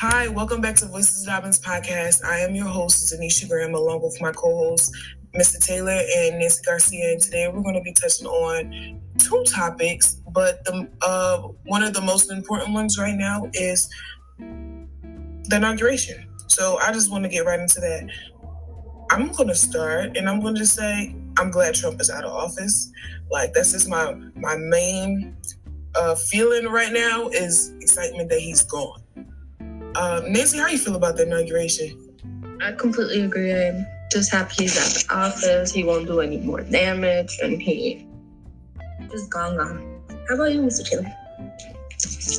Hi, welcome back to Voices Dobbins podcast. I am your host, Zanisha Graham, along with my co-hosts, Mr. Taylor and Nancy Garcia. And today we're going to be touching on two topics, but the uh, one of the most important ones right now is the inauguration. So I just want to get right into that. I'm going to start, and I'm going to say I'm glad Trump is out of office. Like that's just my my main uh, feeling right now is excitement that he's gone. Um, Nancy, how you feel about the inauguration? I completely agree. I'm just happy he's out of office. He won't do any more damage, and he just gone gone. How about you, Mr. Taylor?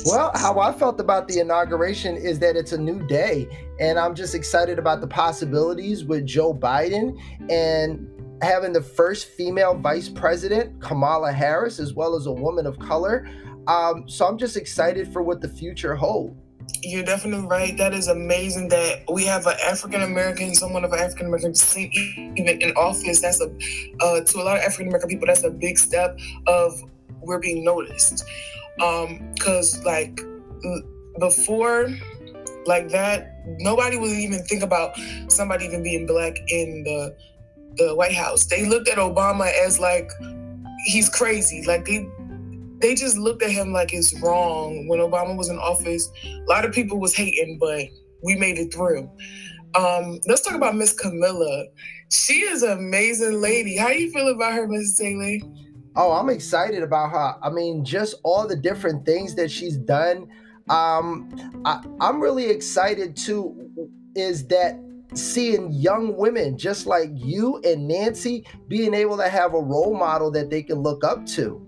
Well, how I felt about the inauguration is that it's a new day, and I'm just excited about the possibilities with Joe Biden and having the first female vice president, Kamala Harris, as well as a woman of color. Um, so I'm just excited for what the future holds. You're definitely right. That is amazing that we have an African American, someone of African American descent, even in office. That's a uh, to a lot of African American people. That's a big step of we're being noticed. Um, cause like before, like that, nobody would even think about somebody even being black in the the White House. They looked at Obama as like he's crazy. Like they they just looked at him like it's wrong. When Obama was in office, a lot of people was hating, but we made it through. Um, let's talk about Miss Camilla. She is an amazing lady. How you feel about her, Miss Taylor? Oh, I'm excited about her. I mean, just all the different things that she's done. Um, I, I'm really excited too. Is that seeing young women just like you and Nancy being able to have a role model that they can look up to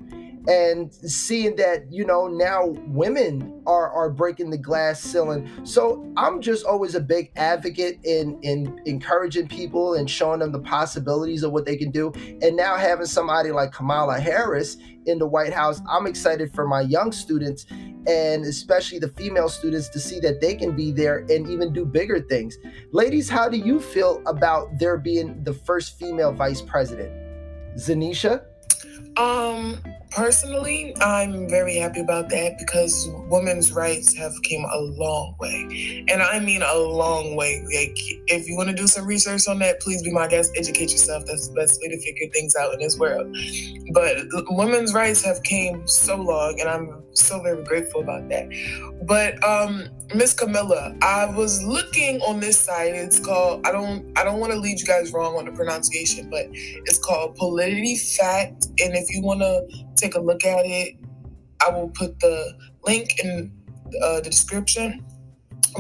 and seeing that you know now women are are breaking the glass ceiling. So i'm just always a big advocate in in encouraging people and showing them the possibilities of what they can do. And now having somebody like kamala harris in the white house i'm excited for my young students and especially the female students to see that they can be there and even do bigger things. Ladies how do you feel about there being the first female vice president? Zanisha um personally i'm very happy about that because women's rights have came a long way. And i mean a long way. Like if you want to do some research on that please be my guest. Educate yourself. That's the best way to figure things out in this world. But women's rights have came so long and i'm so very grateful about that but um miss camilla i was looking on this site it's called i don't i don't want to lead you guys wrong on the pronunciation but it's called PolitiFact and if you want to take a look at it. I will put the link in uh, the description.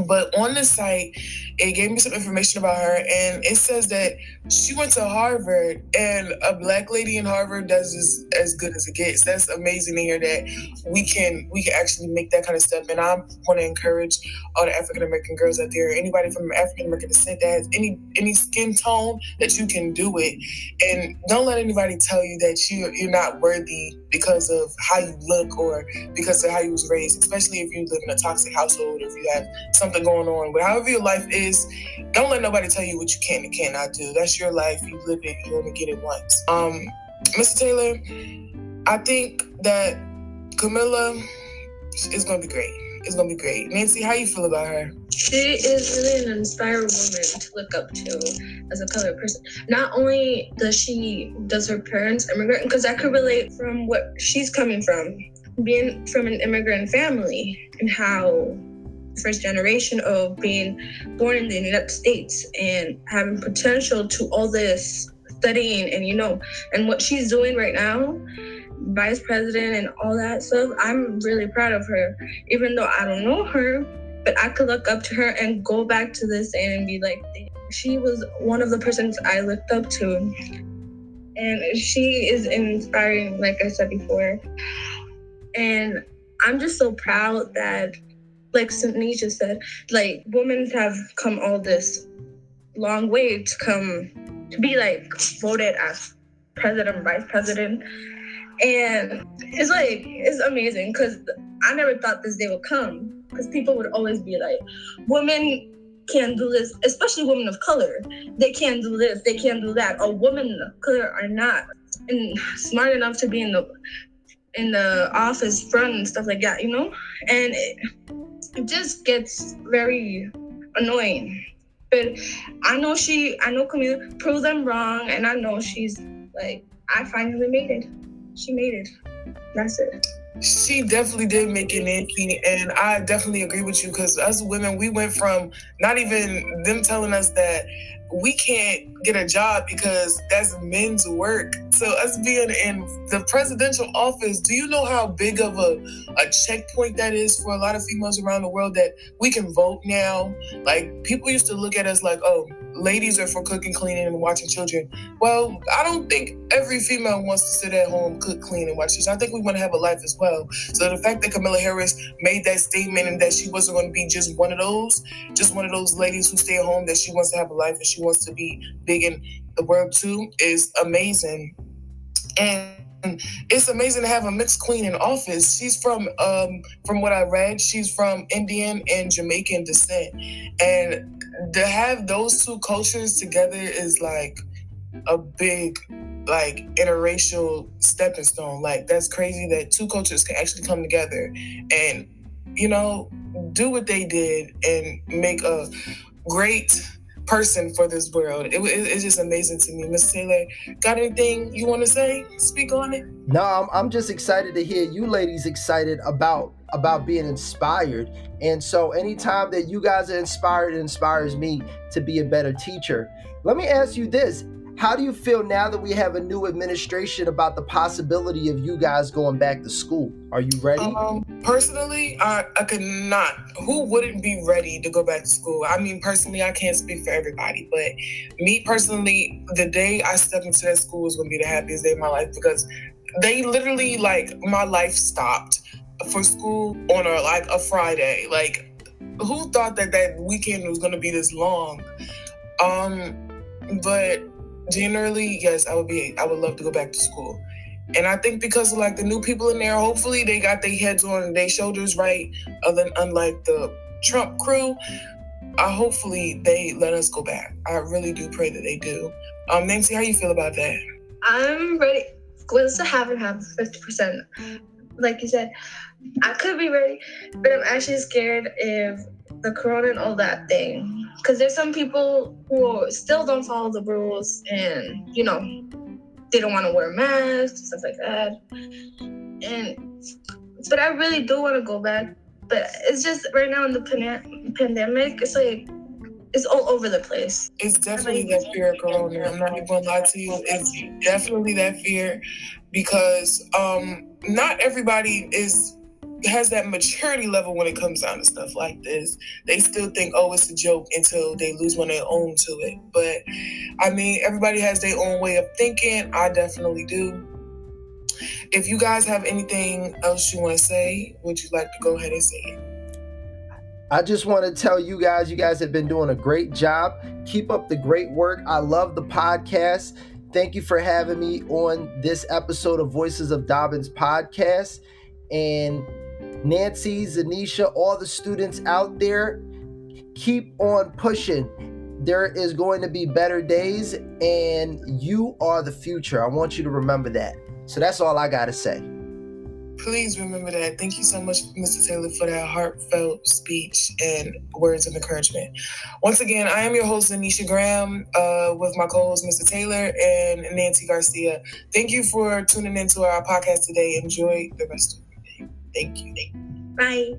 But on the site, it gave me some information about her, and it says that she went to Harvard, and a black lady in Harvard does as, as good as it gets. That's amazing to hear that we can we can actually make that kind of step. And I want to encourage all the African American girls out there, anybody from African American descent that has any any skin tone, that you can do it, and don't let anybody tell you that you you're not worthy because of how you look or because of how you was raised. Especially if you live in a toxic household, or if you have something going on. But however your life is, don't let nobody tell you what you can and cannot do. That's your life. You live it. You only get it once. Um, Mr. Taylor, I think that Camilla is gonna be great. It's gonna be great. Nancy, how you feel about her? She is really an inspiring woman to look up to as a colored person. Not only does she does her parents immigrant, because I could relate from what she's coming from, being from an immigrant family and how first generation of being born in the United States and having potential to all this studying and you know and what she's doing right now vice president and all that stuff i'm really proud of her even though i don't know her but i could look up to her and go back to this and be like she was one of the persons i looked up to. And she is inspiring like i said before. And i'm just so proud that like Zanisha said, like women have come all this long way to come to be like voted as president, vice president. And it's like, it's amazing because I never thought this day would come because people would always be like, women can't do this, especially women of color. They can't do this, they can't do that. Or women of color are not and smart enough to be in the in the office front and stuff like that, you know? And it, it just gets very annoying. But I know she, I know Camille proved them wrong, and I know she's like, I finally made it. She made it. That's it. She definitely did make it, Nancy, and I definitely agree with you because as women, we went from not even them telling us that we can't get a job because that's men's work. So us being in the presidential office, do you know how big of a, a checkpoint that is for a lot of females around the world that we can vote now? Like people used to look at us like, oh, ladies are for cooking, cleaning, and watching children. Well, I don't think every female wants to sit at home, cook, clean, and watch children. I think we want to have a life as well. So the fact that Camilla Harris made that statement and that she wasn't going to be just one of those, just one of those ladies who stay at home, that she wants to have a life and she wants to be big in the world too, is amazing. And it's amazing to have a mixed queen in office. She's from, um, from what I read, she's from Indian and Jamaican descent, and to have those two cultures together is like a big like interracial stepping stone. Like that's crazy that two cultures can actually come together and you know do what they did and make a great person for this world. It, it, it's just amazing to me. Miss Taylor, got anything you want to say? Speak on it. No, I'm, I'm just excited to hear you ladies excited about about being inspired. And so anytime that you guys are inspired, it inspires me to be a better teacher. Let me ask you this. How do you feel now that we have a new administration about the possibility of you guys going back to school? Are you ready? Um, personally, I, I could not. Who wouldn't be ready to go back to school? I mean, personally, I can't speak for everybody, but me personally, the day I step into that school is going to be the happiest day of my life because they literally, like, my life stopped for school on a like a Friday. Like, who thought that that weekend was to be this long? Um, but generally, yes, I would be. I would love to go back to school. And I think because of like the new people in there, hopefully they got their heads on their shoulders right. Other than unlike the Trump crew, uh, hopefully they let us go back. I really do pray that they do. Um, Nancy, how you feel about that? I'm ready. The half and half, fifty percent? Like you said, I could be ready, but I'm actually scared if the corona and all that thing. Because there's some people who still don't follow the rules and, you know, they don't want to wear masks, stuff like that. And, but I really do want to go back. But it's just right now in the pan- pandemic, it's like, it's all over the place. It's definitely that fear of corona. I'm not even gonna lie to you. It's definitely that fear because um, not everybody is has that maturity level when it comes down to stuff like this. They still think, oh, it's a joke until they lose one of their own to it. But I mean, everybody has their own way of thinking. I definitely do. If you guys have anything else you want to say, would you like to go ahead and say it? I just want to tell you guys, you guys have been doing a great job. Keep up the great work. I love the podcast. Thank you for having me on this episode of Voices of Dobbins podcast. And Nancy, Zanisha, all the students out there, keep on pushing. There is going to be better days, and you are the future. I want you to remember that. So that's all I got to say. Please remember that. Thank you so much, Mr. Taylor, for that heartfelt speech and words of encouragement. Once again, I am your host, Zanisha Graham, uh, with my co host, Mr. Taylor and Nancy Garcia. Thank you for tuning into our podcast today. Enjoy the rest of your day. Thank you. Bye.